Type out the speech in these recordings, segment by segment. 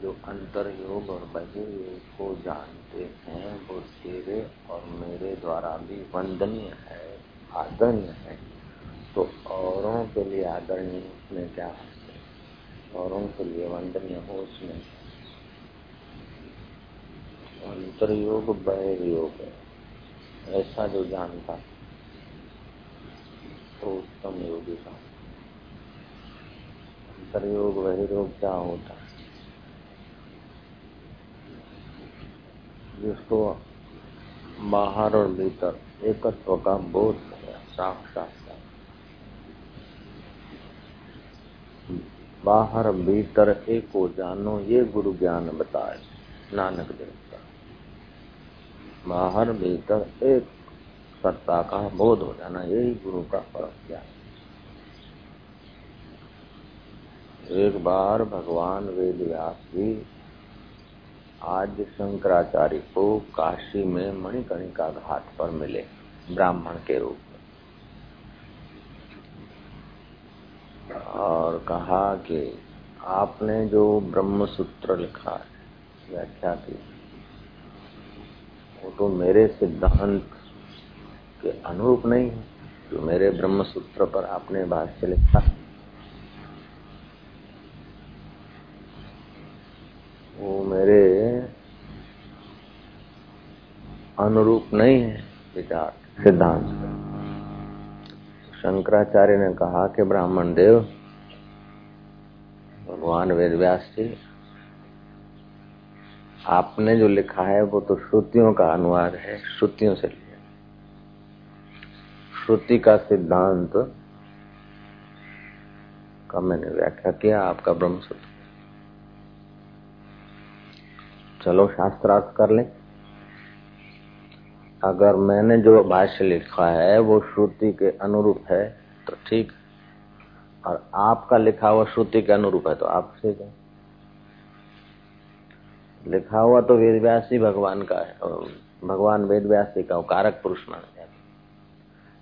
जो अंतर योग और बहिर्योग को जानते हैं, वो तेरे और मेरे द्वारा भी वंदनीय है, आदरणीय है। तो औरों के लिए आदरणीय उसमें क्या है? औरों के लिए वंदनीय हो उसमें। अंतरयोग, बहिर्योग है। ऐसा जो जानता तो योगी का अंतरयोग बहिर्योग क्या होता। है जिसको बाहर और भीतर एकत्व का बोध है, साक्षात बाहर भीतर एक को जानो, ये गुरु ज्ञान बताए, नानक देव का बाहर, भीतर एक सत्ता का बोध हो जाना, यही गुरु का परम ज्ञान एक बार भगवान वेद व्यास जी आज शंकराचार्य को काशी में मणिकर्णिका घाट पर मिले, ब्राह्मण के रूप में। और कहा कि आपने जो ब्रह्म सूत्र लिखा व्याख्या की, वो तो मेरे सिद्धांत के अनुरूप नहीं है, जो मेरे ब्रह्म सूत्र पर आपने भाष्य लिखा वो मेरे अनुरूप नहीं है, विचार, सिद्धांत। शंकराचार्य ने कहा कि ब्राह्मण देव, भगवान वेद व्यास जी, आपने जो लिखा है वो तो श्रुतियों का अनुवाद है, श्रुतियों से लिया श्रुति का सिद्धांत का मैंने व्याख्या किया, आपका ब्रह्म सूत्र चलो शास्त्रार्थ कर लें। अगर मैंने जो भाष्य लिखा है, वो श्रुति के अनुरूप है तो ठीक। और आपका लिखा हुआ श्रुति के अनुरूप है तो आप ठीक है। लिखा हुआ तो वेद भगवान का है भगवान वेद का कारक पुरुष माना।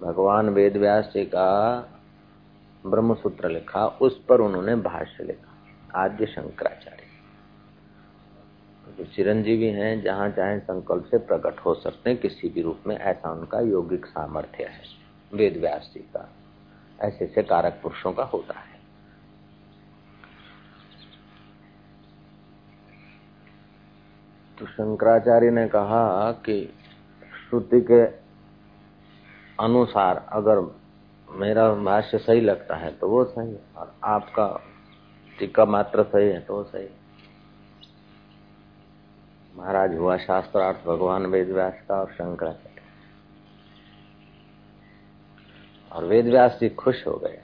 भगवान वेद व्यास जी का ब्रह्म सूत्र लिखा, उस पर उन्होंने भाष्य लिखा, आद्य शंकराचार्य। जो चिरंजीवी हैं, जहाँ चाहे संकल्प से प्रकट हो सकते हैं, किसी भी रूप में, ऐसा उनका यौगिक सामर्थ्य है वेद व्यास जी का। ऐसे ऐसे कारक पुरुषों का होता है। तो शंकराचार्य ने कहा कि श्रुति के अनुसार अगर मेरा भाष्य सही लगता है तो वो सही है, और आपका टीका मात्र सही है तो वो सही महाराज हुआ शास्त्रार्थ, भगवान वेद व्यास का और शंकराचार्य और वेद व्यास जी खुश हो गए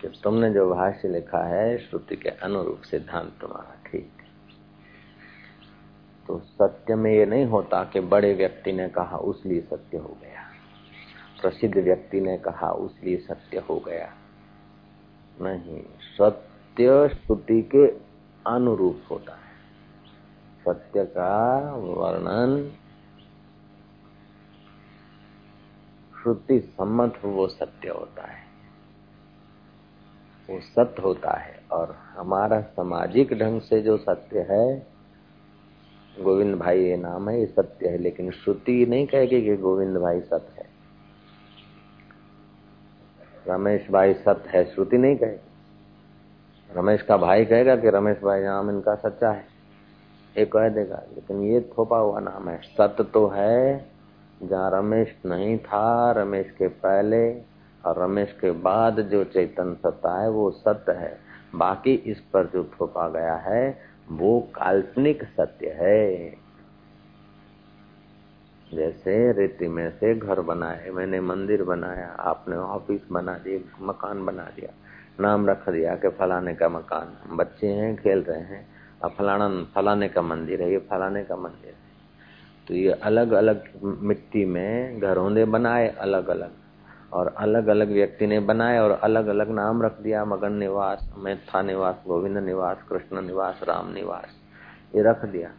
कि तुमने जो भाष्य लिखा है, श्रुति के अनुरूप सिद्धांत तुम्हारा ठीक तो सत्य में ये नहीं होता कि बड़े व्यक्ति ने कहा उसलिए सत्य हो गया। प्रसिद्ध व्यक्ति ने कहा उसलिए सत्य हो गया। नहीं, सत्य श्रुति के अनुरूप होता है। सत्य का वर्णन श्रुति सम्मत वो सत्य होता है। वो सत्य होता है और हमारा सामाजिक ढंग से जो सत्य है गोविंद भाई ये नाम है, ये सत्य है, लेकिन श्रुति नहीं कहेगी कि गोविंद भाई सत्य है। रमेश भाई सत्य है, श्रुति नहीं कहेगी। रमेश का भाई कहेगा कि रमेश भाई नाम इनका सच्चा है। ये कह देगा, लेकिन ये थोपा हुआ नाम है। सत्य तो है, जहाँ रमेश नहीं था, रमेश के पहले और रमेश के बाद जो चैतन सत्ता है, वो सत्य है। बाकी इस पर जो थोपा गया है वो काल्पनिक सत्य है। जैसे रेती में से घर बनाए, मैंने मंदिर बनाया, आपने ऑफ़िस बना दिए मकान बना दिया, नाम रख दिया कि फलाने का मकान। बच्चे हैं, खेल रहे हैं और फलाना, फलाने का मंदिर है, ये फलाने का मंदिर है। तो ये अलग अलग मिट्टी में घरों ने बनाए अलग अलग और अलग अलग व्यक्ति ने बनाए और अलग अलग नाम रख दिया, मगन निवास मेथा निवास, गोविंद निवास, कृष्ण निवास, राम निवास, ये रख दिया।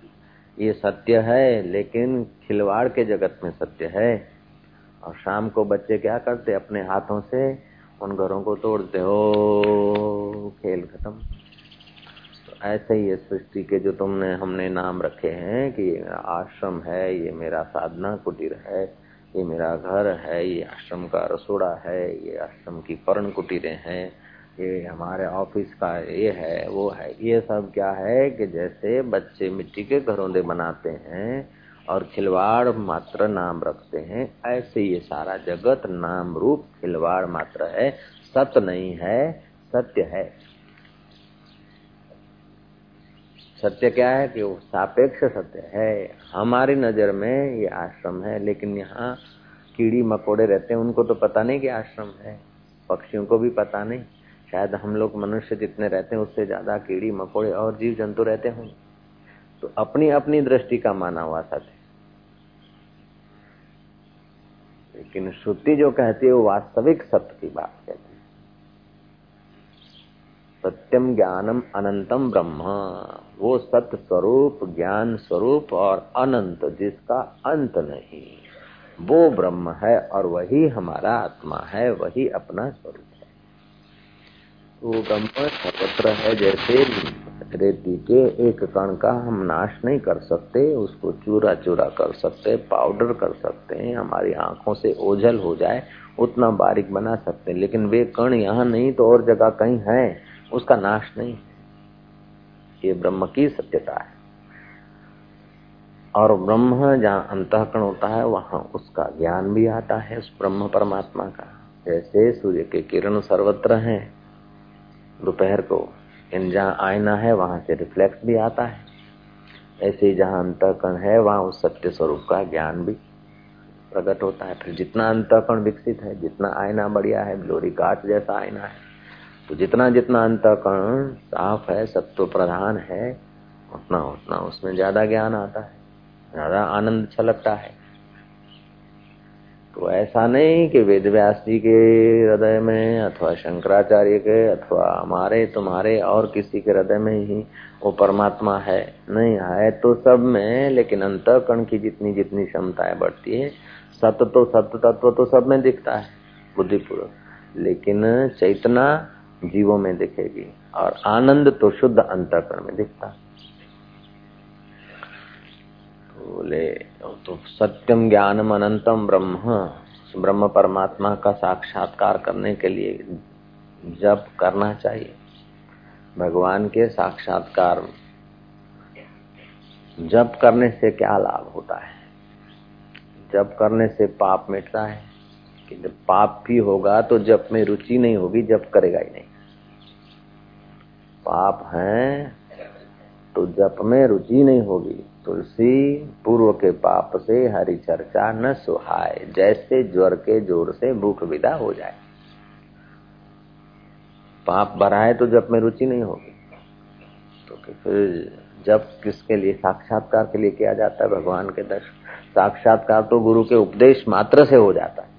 ये सत्य है, लेकिन खिलवाड़ के जगत में सत्य है। और शाम को बच्चे क्या करते, अपने हाथों से उन घरों को तोड़ते हो खेल खत्म। तो ऐसे ही सृष्टि के जो तुमने, हमने नाम रखे हैं कि ये आश्रम है, ये मेरा साधना कुटीर है ये मेरा घर है, ये आश्रम का रसोड़ा है, ये आश्रम की पर्ण कुटीरें हैं, ये हमारे ऑफ़िस का ये है, वो है। ये सब क्या है कि जैसे बच्चे मिट्टी के घरों बनाते हैं और खिलवाड़ मात्र नाम रखते हैं, ऐसे ये सारा जगत नाम रूप खिलवाड़ मात्र है। सत्य नहीं है, सत्य है। सत्य क्या है कि वो सापेक्ष सत्य है? हमारी नज़र में ये आश्रम है, लेकिन यहाँ कीड़ी मकोड़े रहते हैं, उनको तो पता नहीं कि आश्रम है। पक्षियों को भी पता नहीं। शायद हम लोग मनुष्य जितने रहते हैं, उससे ज़्यादा कीड़ी मकोड़े और जीव जंतु रहते होंगे। तो अपनी अपनी दृष्टि का माना हुआ सत्य लेकिन श्रुति जो कहती है, वो वास्तविक सत्य की बात कहती है। सत्यम ज्ञानम अनंतम ब्रह्म। वो सत्य स्वरूप, ज्ञान स्वरूप और अनंत, जिसका अंत नहीं। वो ब्रह्म है और वही हमारा आत्मा है, वही अपना स्वरूप है। वो ब्रह्म सर्वत्र है, जैसे रेती के एक कण का हम नाश नहीं कर सकते, उसको चूरा चूरा कर सकते, पाउडर कर सकते हैं, हमारी आँखों से ओझल हो जाए, उतना बारीक बना सकते हैं। लेकिन वे कण यहाँ नहीं तो और जगह कहीं है। उसका नाश नहीं ये ब्रह्म की सत्यता है। और ब्रह्म जहाँ अंतकण होता है, वहाँ उसका ज्ञान भी आता है, उस ब्रह्म परमात्मा का। जैसे सूर्य के किरण सर्वत्र हैं, दोपहर को इन जहाँ आईना है, वहाँ से रिफ्लेक्स भी आता है। ऐसे ही जहाँ अंतकण है, वहाँ उस सत्य स्वरूप का ज्ञान भी प्रकट होता है। फिर जितना अंतकण विकसित है, जितना आईना बढ़िया है ग्लोरी काट जैसा आईना है तो जितना जितना अंतकण साफ़ है, सत्व प्रधान है, उतना उतना उसमें ज़्यादा ज्ञान आता है, ज़्यादा आनंद छलकता है। तो ऐसा नहीं कि वेद व्यास जी के हृदय में अथवा शंकराचार्य के अथवा हमारे, तुम्हारे और किसी के हृदय में ही वो परमात्मा है। नहीं, है तो सब में, लेकिन अंतकण की जितनी जितनी क्षमताएँ बढ़ती है सत्य तो सत्य तत्व तो सब में दिखता है, बुद्धिपूर्वक। लेकिन चैतना जीवों में दिखेगी और आनंद तो शुद्ध अंतकरण में दिखता। है बोले तो सत्यम ज्ञानम अनंतम ब्रह्म ब्रह्म परमात्मा का साक्षात्कार करने के लिए जब करना चाहिए। भगवान के साक्षात्कार जब करने से क्या लाभ होता है? जब करने से पाप मिटता है। कि जब पाप भी होगा तो जब में रुचि नहीं होगी जब करेगा ही नहीं। पाप है तो जप में रुचि नहीं होगी। तुलसी पूर्व के पाप से हरि चर्चा न सुहाय जैसे ज्वर के ज़ोर से भूख विदा हो जाए। पाप बढ़ाए तो जप में रुचि नहीं होगी। तो फिर जब किसके लिए, साक्षात्कार के लिए किया जाता है? भगवान के दर्शन। साक्षात्कार तो गुरु के उपदेश मात्र से हो जाता है।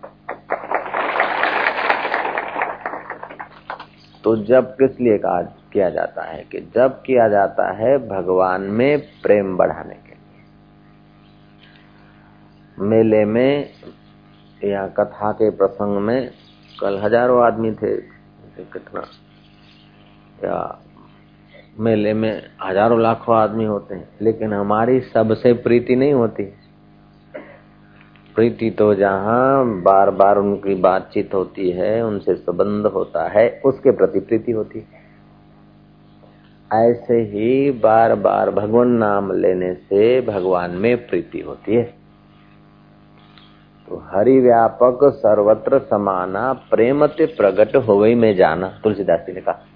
तो जब किस लिए कहा, किया जाता है? कि जब किया जाता है भगवान में प्रेम बढ़ाने के लिए। मेले में, या कथा के प्रसंग में कल हज़ारों आदमी थे कितना। या मेले में हज़ारों लाखों आदमी होते हैं, लेकिन हमारी सबसे प्रीति नहीं होती। प्रीति तो जहाँ बार बार उनकी बातचीत होती है, उनसे संबंध होता है, उसके प्रति प्रीति होती है। ऐसे ही बार बार भगवान नाम लेने से भगवान में प्रीति होती है। तो हरि व्यापक सर्वत्र समाना प्रेमते प्रगट हो गई में जाना, तुलसीदास जी ने कहा।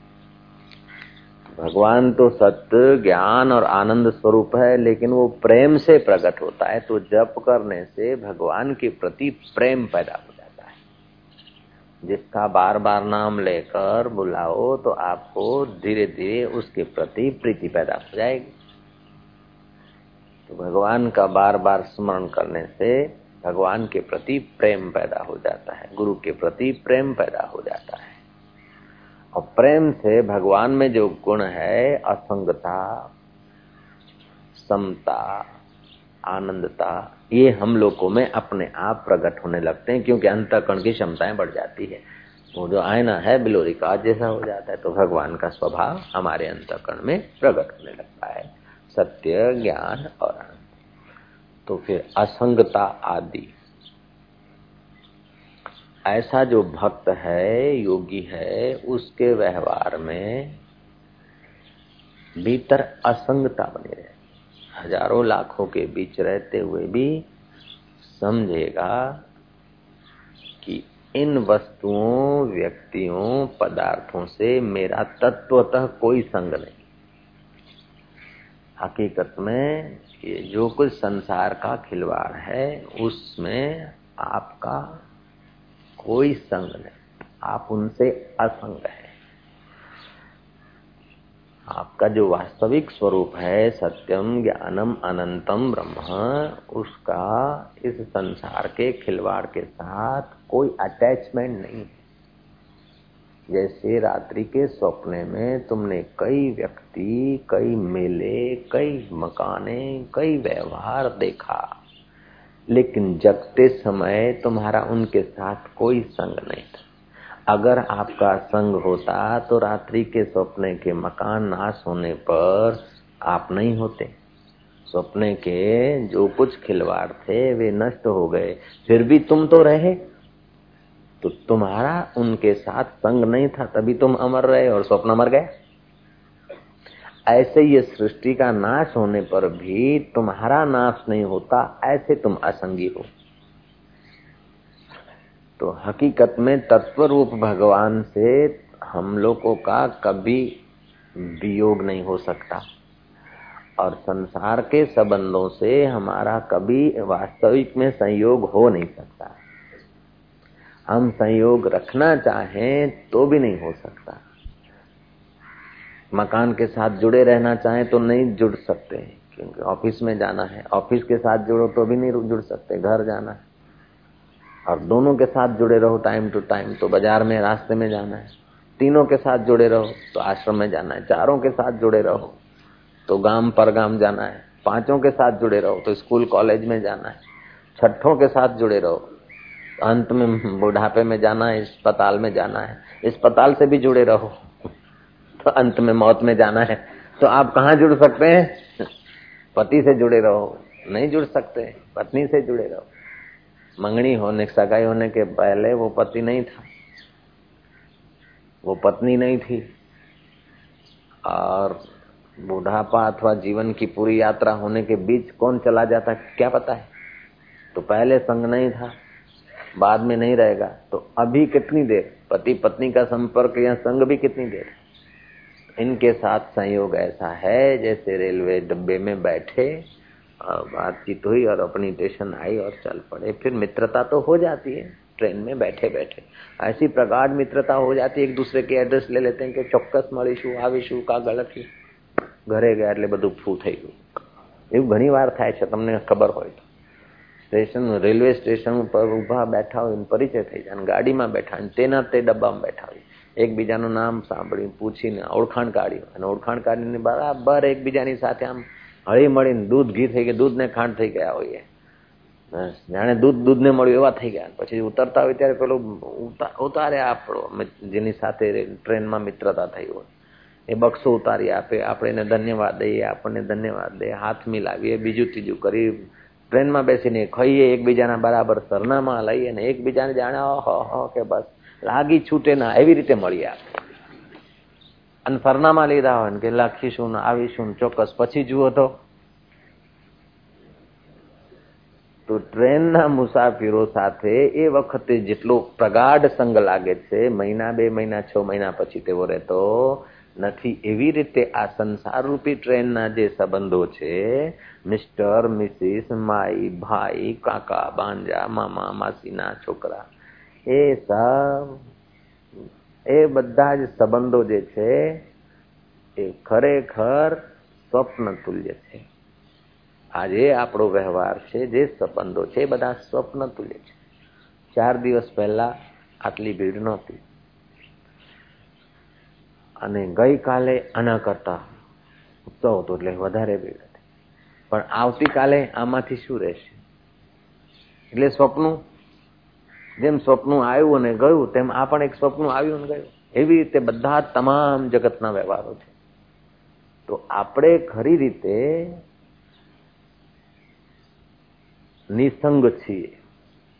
भगवान तो सत्य, ज्ञान और आनंद स्वरूप है, लेकिन वो प्रेम से प्रकट होता है तो जप करने से भगवान के प्रति प्रेम पैदा हो जाता है। जिसका बार बार नाम लेकर बुलाओ तो आपको धीरे धीरे उसके प्रति प्रीति पैदा हो जाएगी। तो भगवान का बार बार स्मरण करने से भगवान के प्रति प्रेम पैदा हो जाता है, गुरु के प्रति प्रेम पैदा हो जाता है। और प्रेम से भगवान में जो गुण है, असंगता, समता, आनंदता, ये हम लोगों में अपने आप प्रकट होने लगते हैं, क्योंकि अंतकरण की क्षमताएँ बढ़ जाती है। वो जो आयना है, बिलोरी का जैसा हो जाता है तो भगवान का स्वभाव हमारे अंतकरण में प्रकट होने लगता है। सत्य, ज्ञान और आनंद तो फिर असंगता आदि। ऐसा जो भक्त है, योगी है, उसके व्यवहार में भीतर असंगता बनी रहे। हज़ारों लाखों के बीच रहते हुए भी समझेगा कि इन वस्तुओं, व्यक्तियों, पदार्थों से मेरा तत्वतः कोई संग नहीं। हकीकत में ये जो कुछ संसार का खिलवाड़ है, उसमें आपका कोई संग नहीं। आप उनसे असंग है। आपका जो वास्तविक स्वरूप है, सत्यम, ज्ञानम, अनंतम, ब्रह्म, उसका इस संसार के खिलवाड़ के साथ कोई अटैचमेंट नहीं है। जैसे रात्रि के सपने में तुमने कई व्यक्ति, कई मेले, कई मकाने, कई व्यवहार देखा। लेकिन जगते समय तुम्हारा उनके साथ कोई संग नहीं था। अगर आपका संग होता तो रात्रि के सपने के मकान नाश होने पर आप नहीं होते। सपने के जो कुछ खिलवाड़ थे, वे नष्ट हो गए। फिर भी तुम तो रहे। तो तुम्हारा उनके साथ संग नहीं था, तभी तुम अमर रहे और स्वप्न मर गए। ऐसे ये सृष्टि का नाश होने पर भी तुम्हारा नाश नहीं होता, ऐसे तुम असंगी हो। तो हकीकत में तत्व रूप भगवान से हम लोगों का कभी वियोग नहीं हो सकता। और संसार के संबंधों से हमारा कभी वास्तविक में संयोग हो नहीं सकता। हम संयोग रखना चाहें तो भी नहीं हो सकता। मकान के साथ जुड़े रहना चाहें तो नहीं जुड़ सकते, क्योंकि ऑफ़िस में जाना है। ऑफ़िस के साथ जुड़ो तो भी नहीं जुड़ सकते, घर जाना है। और दोनों के साथ जुड़े रहो टाइम टू टाइम तो बाज़ार में, रास्ते में जाना है। तीनों के साथ जुड़े रहो तो आश्रम में जाना है। चारों के साथ जुड़े रहो तो गाँव पर गाँव जाना है। पाँचों के साथ जुड़े रहो तो स्कूल, कॉलेज में जाना है। छठों के साथ जुड़े रहो अंत में बुढ़ापे में जाना है, अस्पताल में जाना है। अस्पताल से भी जुड़े रहो तो अंत में मौत में जाना है। तो आप कहाँ जुड़ सकते हैं? पति से जुड़े रहो। नहीं जुड़ सकते। पत्नी से जुड़े रहो। मंगनी होने, सगाई होने के पहले वो पति नहीं था। वो पत्नी नहीं थी। और बुढ़ापा अथवा जीवन की पूरी यात्रा होने के बीच कौन चला जाता क्या पता है? तो पहले संग नहीं था। बाद में नहीं रहेगा। तो अभी कितनी देर? पति पत्नी का संपर्क या संग भी कितनी देर? इनके साथ संयोग ऐसा है जैसे रेलवे डब्बे में बैठे बातचीत हुई और अपनी स्टेशन आई और चल पड़े फिर मित्रता तो हो जाती है ट्रेन में बैठे बैठे ऐसी प्रगाढ़ मित्रता हो जाती है एक दूसरे के एड्रेस ले लेते हैं कि ચોક્કસ મળીશું આવીશું કા ગળથી ઘરે ગયા એટલે બધું ફૂ થઈ ગયું એવું ઘણી વાર થાય છે તમને ખબર હોય તો સ્ટેશન રેલવે સ્ટેશન ઉપર ઉભા બેઠા હોય પરિચય થઈ જાય ગાડીમાં બેઠા તેના તે ડબ્બામાં બેઠા હોય એકબીજાનું નામ સાંભળી પૂછીને ઓળખાણ કાઢ્યું અને ઓળખાણ કાઢીને બરાબર એકબીજાની સાથે આમ હળી મળીને દૂધ ઘી થઈ ગયા, દૂધને ખાંડ થઈ ગયા હોઈએ. જાણે દૂધ દૂધને મળ્યું એવા થઈ ગયા. પછી ઉતરતા હોય ત્યારે પેલું ઉતારે આપણો જેની સાથે ટ્રેનમાં મિત્રતા થઈ હોય. એ બક્ષો ઉતારી આપે, આપણે એને ધન્યવાદ દઈએ, આપણને ધન્યવાદ દઈએ, હાથ મિલાવીએ, બીજું ત્રીજું કરી ટ્રેનમાં બેસીને ખાઈએ, એકબીજાના બરાબર સરનામા લઈએ અને એકબીજાને જાણે હ, કે બસ. લાગી છૂટે ના એવી રીતે મળીએ આપણે અને ફરનામાં લીધા હોય કે લખીશું ને આવીશું ચોક્કસ પછી જુઓ તો. તો ટ્રેનના મુસાફરો સાથે એ વખતે જેટલો પ્રગાઢ સંગ લાગે છે, મહિના, બે મહિના, છ મહિના પછી તેવો રહેતો નથી. એવી રીતે આ સંસારરૂપી ટ્રેનના જે સંબંધો છે, મિસ્ટર, મિસિસ, માઈ, ભાઈ, કાકા બાંજા મામા, માસીના, છોકરા એ સબ એ બધા જ સંબંધો જે છે, એ ખરેખર સ્વપ્ન તુલ્ય છે. આજે આપણો વ્યવહાર છે જે સંબંધો છે એ બધા સ્વપ્ન તુલ્ય છે. ચાર દિવસ પહેલા આટલી ભીડ નહોતી. અને ગઈકાલે આના કરતા ઉત્સવ હતો એટલે વધારે ભીડ હતી. પણ આવતીકાલે આમાંથી શું રહેશે? એટલે સ્વપ્નું જેમ સ્વપ્નું આવ્યું અને ગયું, તેમ આ પણ એક સ્વપ્નું આવ્યું અને ગયું. એવી રીતે બધા તમામ જગતના વ્યવહારો છે. તો આપણે ખરી રીતે નિસંગ છીએ,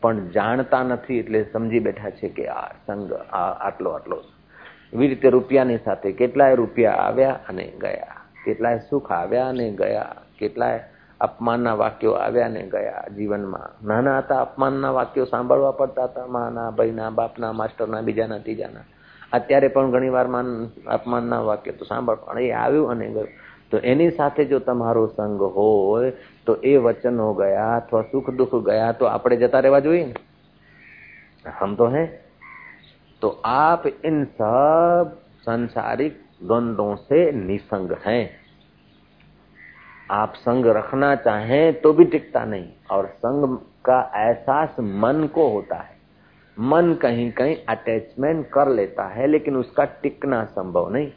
પણ જાણતા નથી એટલે સમજી બેઠા છે કે આ સંગ આટલો આટલો એવી રીતે રૂપિયાની સાથે કેટલાય રૂપિયા આવ્યા અને ગયા, કેટલાય સુખ આવ્યા અને ગયા, કેટલાય અપમાનના વાક્યો આવ્યા ને ગયા જીવનમાં નાના હતા અપમાનના વાક્યો સાંભળવા પડતા હતા માના ભાઈના બાપના માસ્ટરના બીજાના ત્રીજાના અત્યારે પણ ઘણી વાર માન અપમાનના વાક્ય તો સાંભળ પણ એ આવ્યું અને ગયું તો એની સાથે જો તમારો સંગ હોય તો એ વચનો ગયા અથવા સુખ દુઃખ ગયા તો આપણે જતા રહેવા જોઈએ ને હમ તો હે तो आप इन सब सांसारिक द्वंद्वों से निसंग हैं आप संग रखना चाहें तो भी टिकता नहीं। और संग का एहसास मन को होता है। मन कहीं कहीं अटैचमेंट कर लेता है, लेकिन उसका टिकना संभव नहीं।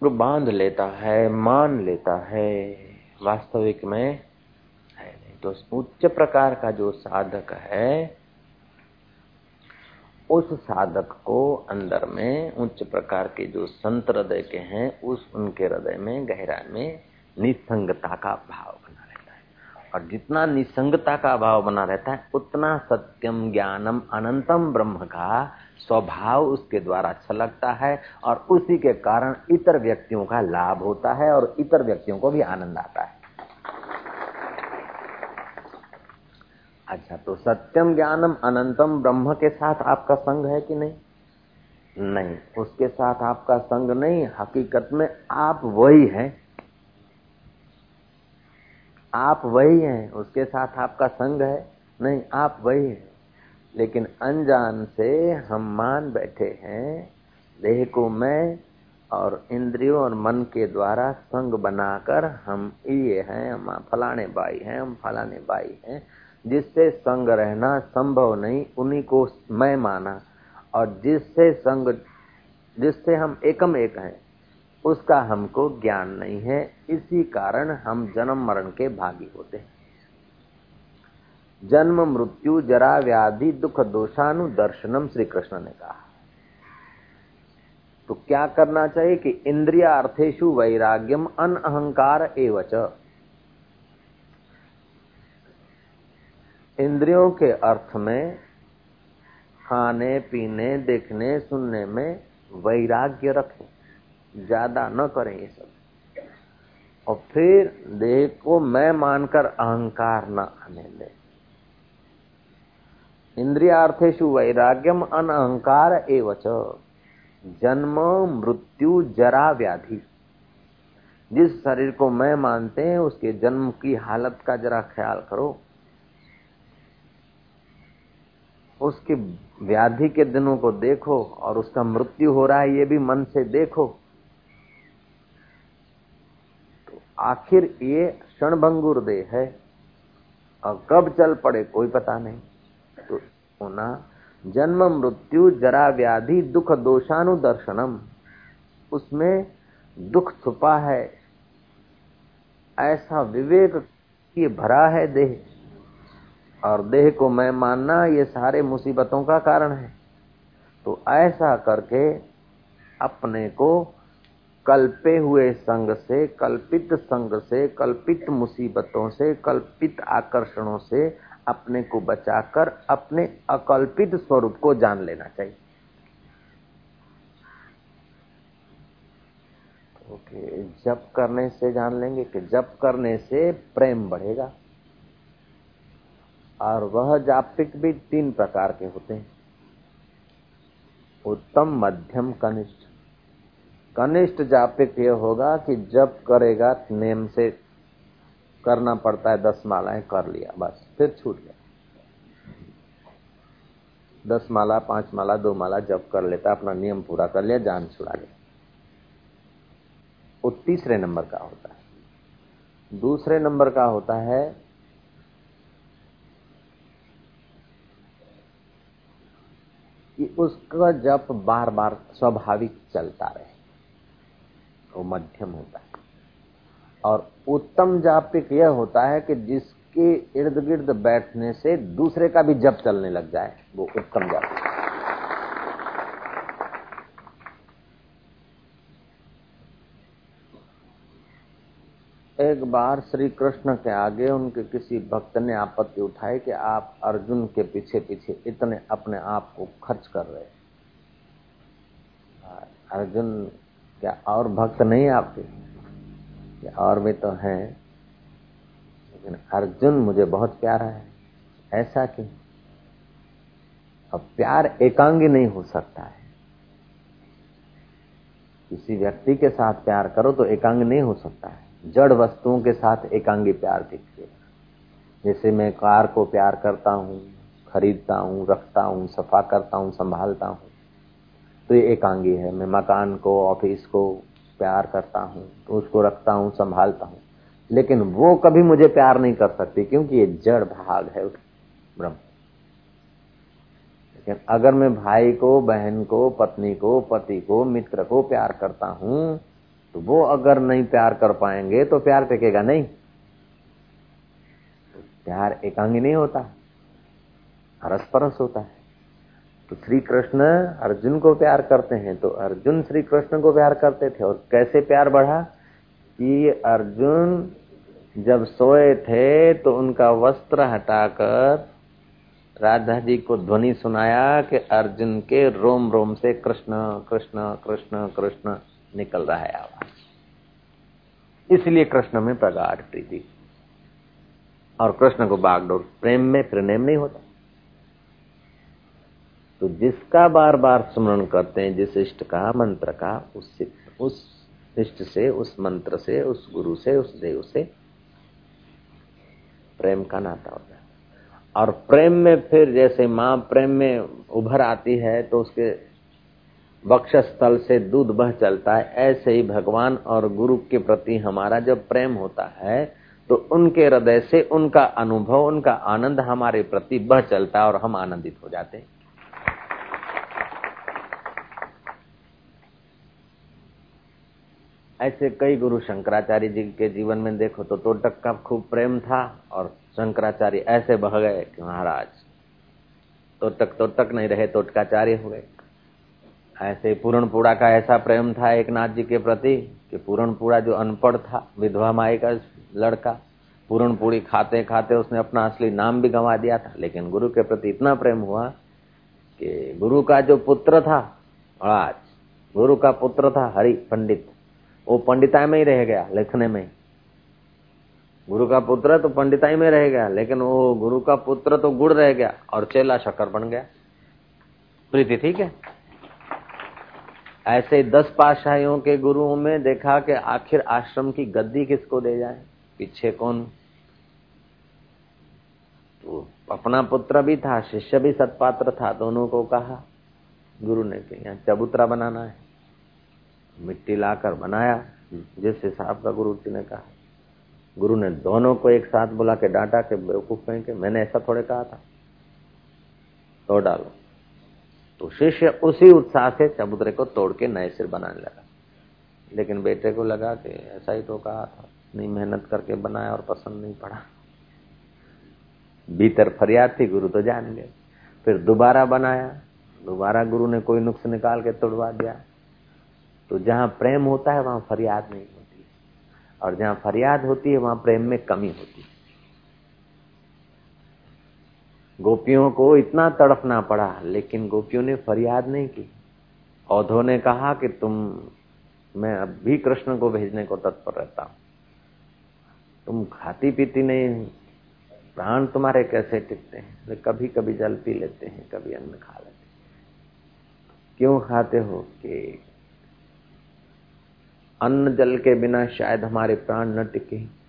तो बाँध लेता है, मान लेता है, वास्तविक में तो उच्च प्रकार का जो साधक है, उस साधक को अंदर में उच्च प्रकार के जो संत हृदय के हैं, उस उनके हृदय में, गहरा में निसंगता का भाव बना रहता है। और जितना निसंगता का भाव बना रहता है, उतना सत्यम ज्ञानम अनंतम ब्रह्म का स्वभाव उसके द्वारा छलकता है और उसी के कारण इतर व्यक्तियों का लाभ होता है और इतर व्यक्तियों को भी आनंद आता है। अच्छा तो सत्यम ज्ञानम अनंतम ब्रह्म के साथ आपका संग है कि नहीं? नहीं, उसके साथ आपका संग नहीं, हकीकत में आप वही हैं। आप वही हैं, उसके साथ आपका संग है। नहीं, आप वही हैं। लेकिन अनजान से हम मान बैठे हैं, देह को मैं और इंद्रियों और मन के द्वारा संग बनाकर हम ये हैं, हम फलाने भाई हैं, हम फलाने भाई हैं। जिससे संग रहना संभव नहीं, उन्हीं को मैं माना। और जिससे संग, जिससे हम एकम एक हैं, उसका हमको ज्ञान नहीं है। इसी कारण हम जन्म मरण के भागी होते हैं। जन्म, मृत्यु, जरा, व्याधि, दुख, दोषानुदर्शनम श्री कृष्ण ने कहा। तो क्या करना चाहिए कि इंद्रिया अर्थेशु वैराग्यम अन अहंकार एवच। इंद्रियों के अर्थ में, खाने, पीने, देखने, सुनने में वैराग्य रखें। ज़्यादा न करें ये सब। और फिर देह को मैं मानकर अहंकार न आने दें। इंद्रियार्थेशु वैराग्यम अन अहंकार एवच। जन्म, मृत्यु, जरा, व्याधि। जिस शरीर को मैं मानते हैं, उसके जन्म की हालत का जरा ख्याल करो। उसके व्याधि के दिनों को देखो और उसका मृत्यु हो रहा है, ये भी मन से देखो। तो आखिर ये क्षणभंगुर देह है और कब चल पड़े कोई पता नहीं। तो होना जन्म मृत्यु जरा व्याधि दुख दोषानुदर्शनम, उसमें दुख छुपा है, ऐसा विवेक ये भरा है देह। और देह को मैं मानना ये सारे मुसीबतों का कारण है। तो ऐसा करके अपने को कल्पे हुए संग से, कल्पित संग से, कल्पित मुसीबतों से, कल्पित आकर्षणों से अपने को बचाकर अपने अकल्पित स्वरूप को जान लेना चाहिए। ओके, जप करने से जान लेंगे कि जप करने से प्रेम बढ़ेगा। और वह जापिक भी तीन प्रकार के होते हैं। उत्तम, मध्यम, कनिष्ठ। कनिष्ठ जापिक यह होगा कि जब करेगा, नेम से करना पड़ता है, दस मालाएँ कर लिया, बस, फिर छूट गया। दस माला, पाँच माला, दो माला जब कर लेता, अपना नियम पूरा कर लिया, जान छुड़ा लिया वो तीसरे नंबर का होता है। दूसरे नंबर का होता है कि उसका जप बार बार स्वाभाविक चलता रहे। वो मध्यम होता है। और उत्तम जापिक यह होता है कि जिसके इर्द गिर्द बैठने से दूसरे का भी जप चलने लग जाए, वो उत्तम जापिक। एक बार श्री कृष्ण के आगे उनके किसी भक्त ने आपत्ति उठाई कि आप अर्जुन के पीछे पीछे इतने अपने आप को खर्च कर रहे अर्जुन, क्या और भक्त नहीं आपके? और भी तो हैं? लेकिन अर्जुन मुझे बहुत प्यारा है। ऐसा क्यों? अब प्यार एकांगी नहीं हो सकता है। किसी व्यक्ति के साथ प्यार करो तो एकांग नहीं हो सकता है। जड़ वस्तुओं के साथ एकांगी प्यार दिखते जैसे मैं कार को प्यार करता हूँ, खरीदता हूँ, रखता हूँ, सफ़ा करता हूँ, संभालता हूँ तो ये एकांगी है। मैं मकान को, ऑफ़िस को प्यार करता हूँ तो उसको रखता हूँ, संभालता हूँ। लेकिन वो कभी मुझे प्यार नहीं कर सकती, क्योंकि ये जड़ भाग है ब्रह्म। लेकिन अगर मैं भाई को, बहन को, पत्नी को, पति को, मित्र को प्यार करता हूँ तो वो अगर नहीं प्यार कर पाएँगे तो प्यार टेकेगा नहीं। तो प्यार एकांगी नहीं होता हरस परस होता है। तो श्री कृष्ण अर्जुन को प्यार करते हैं तो अर्जुन श्री कृष्ण को प्यार करते थे और कैसे प्यार बढ़ा कि अर्जुन जब सोए थे तो उनका वस्त्र हटाकर राधा जी को ध्वनि सुनाया कि अर्जुन के रोम रोम से कृष्ण कृष्ण कृष्ण कृष्ण। निकल रहा है आवाज़। इसलिए कृष्ण में प्रगाढ़ प्रीति। और कृष्ण को बागडोर प्रेम में प्रेम नहीं होता। तो जिसका बार बार स्मरण करते हैं, जिस इष्ट का मंत्र का, उस उस इष्ट से, उस मंत्र से, उस गुरु से, उस देव से प्रेम का नाता होता है। और प्रेम में फिर जैसे माँ प्रेम में उभर आती है तो उसके वक्षस्थल से दूध बह चलता है, ऐसे ही भगवान और गुरु के प्रति हमारा जब प्रेम होता है तो उनके हृदय से उनका अनुभव, उनका आनंद हमारे प्रति बह चलता है और हम आनंदित हो जाते हैं। ऐसे कई गुरु शंकराचार्य जी के जीवन में देखो तो तोटक का खूब प्रेम था और शंकराचार्य ऐसे बह गए कि महाराज, तोटक तोटक नहीं रहे, तोटकाचार्य हो गए। ऐसे पूरणपुरा का ऐसा प्रेम था एक नाथ जी के प्रति कि पूरणपुरा जो अनपढ़ था, विधवा माई का लड़का, पूरणपुरी खाते खाते उसने अपना असली नाम भी गंवा दिया था। लेकिन गुरु के प्रति इतना प्रेम हुआ कि गुरु का जो पुत्र था, आज गुरु का पुत्र था हरि पंडित, वो पंडिताई में ही रह गया लिखने में। गुरु का पुत्र तो पंडिताई में रह गया, लेकिन वो गुरु का पुत्र तो गुड़ रह गया और चेला शक्कर बन गया। प्रीति, ठीक है? ऐसे दस पाशाहियों के गुरुओं में देखा कि आखिर आश्रम की गद्दी किसको दे जाए? पीछे कौन? तो अपना पुत्र भी था, शिष्य भी सत्पात्र था, दोनों को कहा, गुरु ने कि यहाँ चबूतरा बनाना है। मिट्टी लाकर बनाया, जिस हिसाब का गुरु जी ने कहा। गुरु ने दोनों को एक साथ बुला के डांटा के बेवकूफ़ के मैंने ऐसा थोड़े कहा था। तो डालो। तो शिष्य उसी उत्साह से चबूतरे को तोड़ के नए सिर बनाने लगा। लेकिन बेटे को लगा कि ऐसा ही तो कहा था, नहीं मेहनत करके बनाया और पसंद नहीं पड़ा। भीतर फरियाद थी, गुरु तो जान गए। फिर दोबारा बनाया, दोबारा गुरु ने कोई नुक्स निकाल के तोड़वा दिया। तो जहाँ प्रेम होता है, वहाँ फरियाद नहीं होती। और जहाँ फरियाद होती है, वहाँ प्रेम में कमी होती है। गोपियों को इतना तड़पना पड़ा, लेकिन गोपियों ने फरियाद नहीं की। औधो ने कहा कि तुम, मैं अब भी कृष्ण को भेजने को तत्पर रहता हूँ। तुम खाती पीती नहीं प्राण तुम्हारे कैसे टिकते हैं? कभी कभी जल पी लेते हैं, कभी अन्न खा लेते हैं। क्यों खाते हो कि अन्न जल के बिना शायद हमारे प्राण न टिके?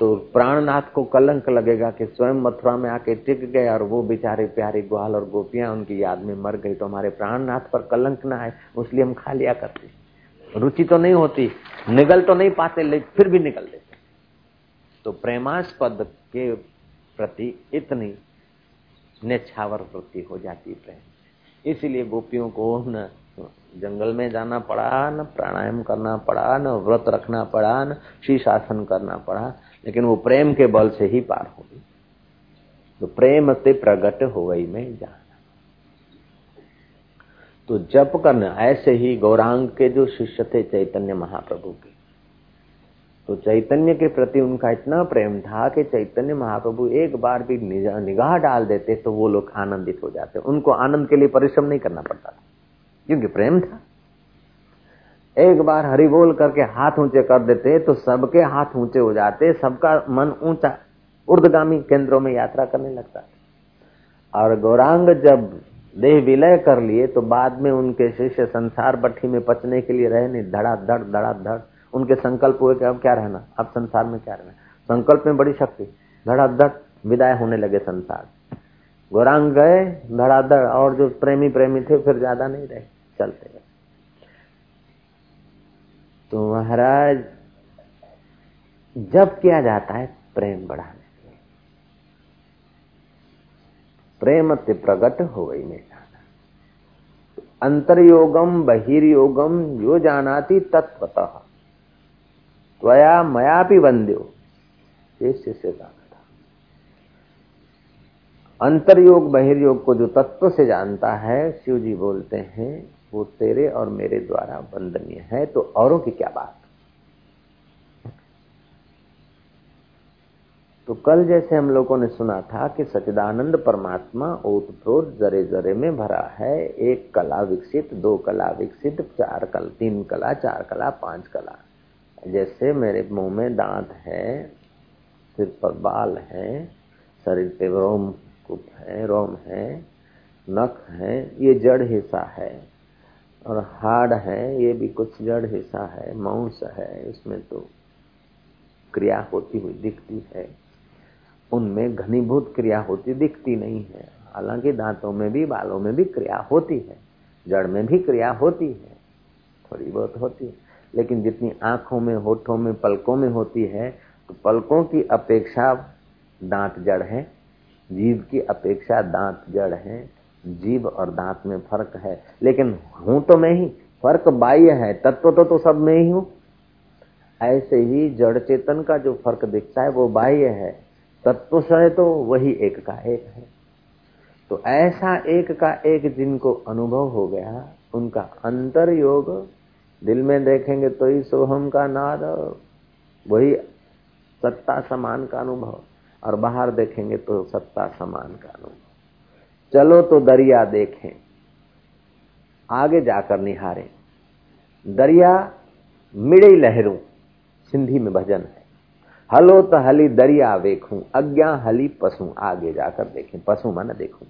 तो प्राणनाथ को कलंक लगेगा कि स्वयं मथुरा में आके टिक गए और वो बेचारे प्यारे ग्वाल और गोपियाँ उनकी याद में मर गई। तो हमारे प्राणनाथ पर कलंक ना है इसलिए हम खा लिया करते रुचि तो नहीं होती, निगल तो नहीं पाते लेकिन फिर भी निकल देते तो प्रेमास्पद के प्रति इतनी नेछावर वृत्ति हो जाती प्रेम। इसीलिए गोपियों को न जंगल में जाना पड़ा, न प्राणायाम करना पड़ा, न व्रत रखना पड़ा, न शीशासन करना पड़ा। लेकिन वो प्रेम के बल से ही पार हो गई। तो प्रेम से प्रगट हो गई में जाना। तो जप करना ऐसे ही गौरांग के जो शिष्य थे चैतन्य महाप्रभु के तो चैतन्य के प्रति उनका इतना प्रेम था कि चैतन्य महाप्रभु एक बार भी निगाह डाल देते तो वो लोग आनंदित हो जाते। उनको आनंद के लिए परिश्रम नहीं करना पड़ता क्योंकि प्रेम था। एक बार हरि बोल करके हाथ ऊँचे कर देते तो सबके हाथ ऊँचे हो जाते, सबका मन ऊँचा उर्दगामी केंद्रों में यात्रा करने लगता और गौरांग जब देह विलय कर लिए तो बाद में उनके शिष्य संसार बट्ठी में पचने के लिए रहे नहीं धड़ा, धड़ धड़ा, धड़, उनके संकल्प हुए कि अब क्या रहना, अब संसार में क्या रहना। संकल्प में बड़ी शक्ति धड़ाधड़ विदाय होने लगे संसार। गौरांग गए धड़ाधड़ और जो प्रेमी प्रेमी थे, फिर ज़्यादा नहीं रहे, चलते गए। तो महाराज, जब किया जाता है, प्रेम बढ़ाने के प्रेम प्रगट हो गई में जाना अंतर्योगम, बहिर्योगम, यो जानाती तत्वतः त्वया मया भी वंद्यो शिष्य से कहा था। अंतर्योग, बहिर्योग को जो तत्व से जानता है शिव जी बोलते हैं वो तेरे और मेरे द्वारा वंदनीय है तो औरों की क्या बात? तो कल जैसे हम लोगों ने सुना था कि सचिदानंद परमात्मा ओतप्रोत जरे जरे में भरा है, एक कला विकसित, दो कला विकसित, चार कल, तीन कला, चार कला, पाँच कला। जैसे मेरे मुँह में दांत है, सिर पर बाल है, शरीर पे रोम कुप है, रोम है, नख है, ये जड़ हिस्सा है। और हार्ड है, ये भी कुछ जड़ हिस्सा है मांस है, इसमें तो क्रिया होती हुई दिखती है। उनमें घनीभूत क्रिया होती दिखती नहीं है। हालाँकि दांतों में भी, बालों में भी क्रिया होती है, जड़ में भी क्रिया होती है, थोड़ी बहुत होती है। लेकिन जितनी आँखों में, होठों में, पलकों में होती है तो पलकों की अपेक्षा दांत जड़ है जीव की अपेक्षा दांत जड़ है जीव और दांत में फ़र्क है। लेकिन हूँ तो मैं ही फ़र्क बाह्य है तत्व तो, तो सब में ही हूँ। ऐसे ही जड़ चेतन का जो फ़र्क दिखता है वो बाह्य है। तत्व से तो वही एक का एक है। तो ऐसा एक का एक जिनको अनुभव हो गया उनका अंतर योग दिल में देखेंगे तो ही सोहम का नाद वही सत्ता समान का अनुभव। और बाहर देखेंगे तो सत्ता समान का अनुभव। चलो तो दरिया देखें। आगे जाकर निहारें। दरिया मिड़े लहरों, सिंधी में भजन है। हलो तो हली दरिया वेखूं अज्ञा हली पशु, आगे जाकर देखें। पशु मन देखूँ।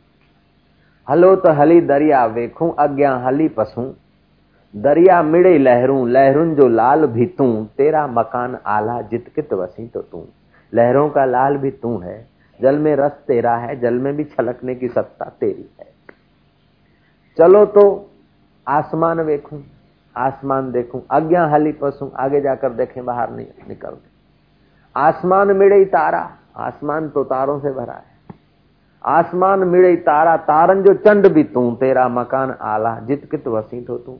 हलो तो हली दरिया वेखूं अज्ञा हली पशु। दरिया मिड़े लहरूं, लहरुन जो लाल भी तू, तेरा मकान आला जित कित वसी तो तू। लहरों का लाल भी तू है जल में रस तेरा है, जल में भी छलकने की सत्ता तेरी है। चलो तो आसमान देखूँ आसमान देखूँ अज्ञा हली पसू, आगे जाकर देखें, बाहर नहीं निकल आसमान मिड़े तारा, आसमान तो तारों से भरा है। आसमान मिड़े तारा, तारन जो चंड भी तू, तेरा मकान आला, जित कित वसी तो तू।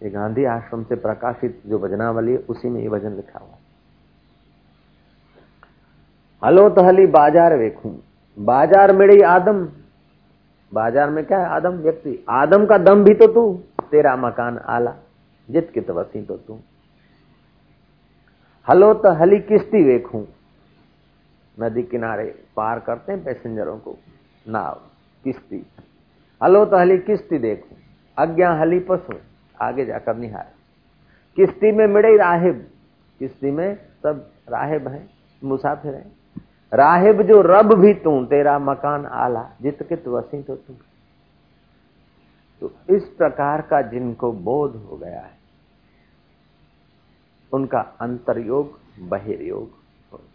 ये गांधी आश्रम से प्रकाशित जो भजनावली है, उसी में ये भजन लिखा हुआ हलो तो हली बाज़ार वेखू। बाज़ार मेरे आदम। बाज़ार में क्या है? आदम व्यक्ति। आदम का दम भी तो तू, तेरा मकान आला, जित कित वसी तो तू। हलो तो हली किश्ती वेखू। नदी किनारे पार करते हैं पैसेंजरों को। नाव, किश्ती। हलो तो हली किश्ती देखू। अज्ञा हली पशु, आगे जाकर निहार। किश्ती में मिड़े राहिब। किश्ती में सब राहिब हैं, मुसाफिर हैं। राहिब जो रब भी तू, तेरा मकान आला, जित कित वसी तो तू। तो इस प्रकार का जिनको बोध हो गया है, उनका अंतरयोग, बहिर्योग हो गया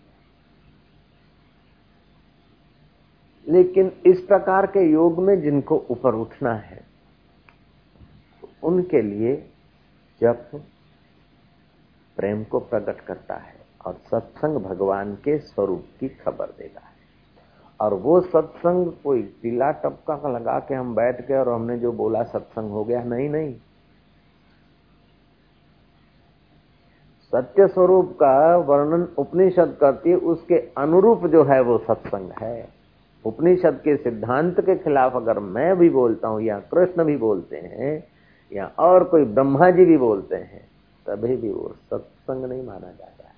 लेकिन इस प्रकार के योग में जिनको ऊपर उठना है तो उनके लिए जप प्रेम को प्रकट करता है। और सत्संग भगवान के स्वरूप की खबर देता है। और वो सत्संग कोई टीला टपका लगा के हम बैठ के और हमने जो बोला सत्संग हो गया, नहीं नहीं। सत्य स्वरूप का वर्णन उपनिषद करती है, उसके अनुरूप जो है वो सत्संग है। उपनिषद के सिद्धांत के खिलाफ अगर मैं भी बोलता हूँ या कृष्ण भी बोलते हैं, या और कोई ब्रह्मा जी भी बोलते हैं, तभी भी वो सत्संग नहीं माना जाता है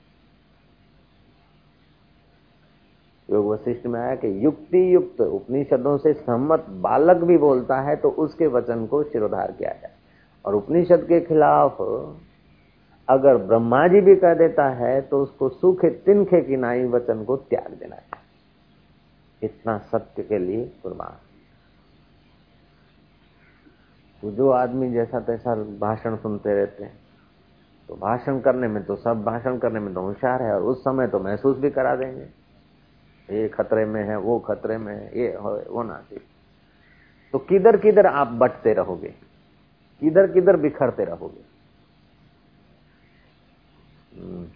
योग वशिष्ठ में आया कि युक्ति युक्त उपनिषदों से सहमत बालक भी बोलता है तो उसके वचन को शिरोधार किया जाए। और उपनिषद के खिलाफ अगर ब्रह्मा जी भी कह देता है तो उसको सूखे, तिनखे की नाई वचन को त्याग देना चाहिए इतना सत्य के लिए कुर्बान। तो जो आदमी जैसा तैसा भाषण सुनते रहते हैं तो भाषण करने में तो सब भाषण करने में तो होशियार है, और उस समय तो महसूस भी करा देंगे। ये खतरे में है, वो खतरे में है, ये वो ना तो किधर किधर आप बटते रहोगे? किधर किधर बिखरते रहोगे?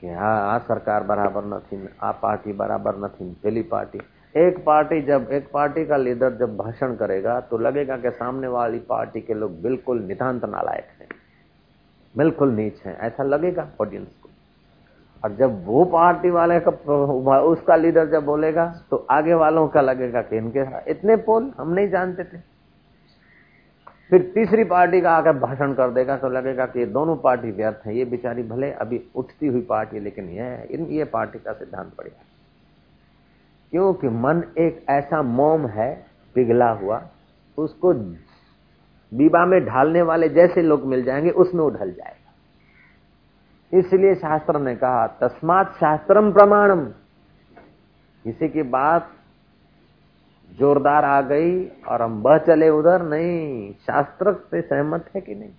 कि हाँ आ सरकार बराबर नहीं आ पार्टी बराबर नहीं पहली पार्टी। एक पार्टी जब, एक पार्टी का लीडर जब भाषण करेगा तो लगेगा कि सामने वाली पार्टी के लोग बिल्कुल नितांत नालायक हैं, बिल्कुल नीच हैं, ऐसा लगेगा ऑडियंस और जब वो पार्टी वाले का उसका लीडर जब बोलेगा तो आगे वालों का लगेगा कि इनके इतने पोल हम नहीं जानते थे। फिर तीसरी पार्टी का आकर भाषण कर देगा तो लगेगा कि ये दोनों पार्टी व्यर्थ है, ये बेचारी भले अभी उठती हुई पार्टी लेकिन ये ये पार्टी का सिद्धांत बढ़िया क्योंकि मन एक ऐसा मोम है, पिघला हुआ, उसको बीबा में ढालने वाले जैसे लोग मिल जाएँगे, उसमें वो ढल जाएगा। इसलिए शास्त्र ने कहा, तस्मात शास्त्रम प्रमाणम किसी की बात जोरदार आ गई और हम बह चले उधर। नहीं, शास्त्र से सहमत है कि नहीं?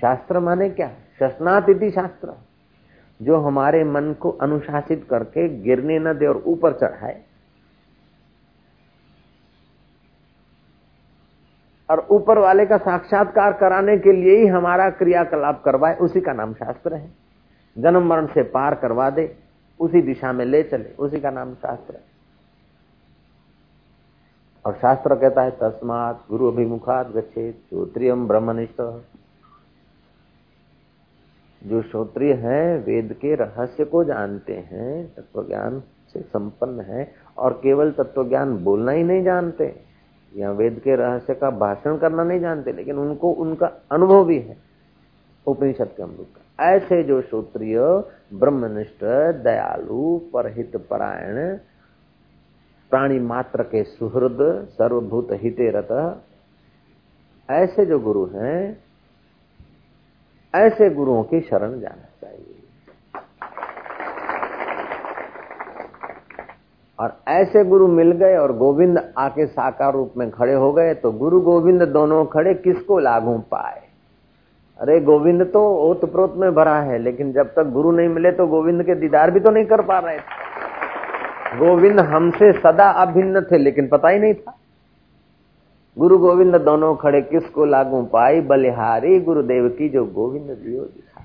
शास्त्र माने क्या? शस्नात इति शास्त्र। जो हमारे मन को अनुशासित करके गिरने न दे और ऊपर चढ़ाए। और ऊपर वाले का साक्षात्कार कराने के लिए ही हमारा क्रियाकलाप करवाए, उसी का नाम शास्त्र है। जन्म मरण से पार करवा दे, उसी दिशा में ले चले, उसी का नाम शास्त्र है। और शास्त्र कहता है, तस्मात गुरु अभिमुखात गच्छे श्रोत्रियम ब्रह्मनिष्ठ। जो श्रोत्रिय है, वेद के रहस्य को जानते हैं तत्व ज्ञान से संपन्न है, और केवल तत्व ज्ञान बोलना ही नहीं जानते। या वेद के रहस्य का भाषण करना नहीं जानते, लेकिन उनको, उनका अनुभव भी है उपनिषद के अमृत का। ऐसे जो श्रोत्रिय, ब्रह्मनिष्ठ, दयालु, परहित परायण, प्राणी मात्र के सुहृद, सर्वभूत हिते रत ऐसे जो गुरु हैं, ऐसे गुरुओं की शरण जाना चाहिए और ऐसे गुरु मिल गए और गोविंद आके साकार रूप में खड़े हो गए तो गुरु गोविंद दोनों खड़े किसको लागू पाए? अरे गोविंद तो ओत प्रोत में भरा है, लेकिन जब तक गुरु नहीं मिले तो गोविंद के दीदार भी तो नहीं कर पा रहे थे। गोविंद हमसे सदा अभिन्न थे, लेकिन पता ही नहीं था। गुरु गोविंद दोनों खड़े किसको लागू पाई बलिहारी गुरुदेव की जो गोविंद दियो दिखा।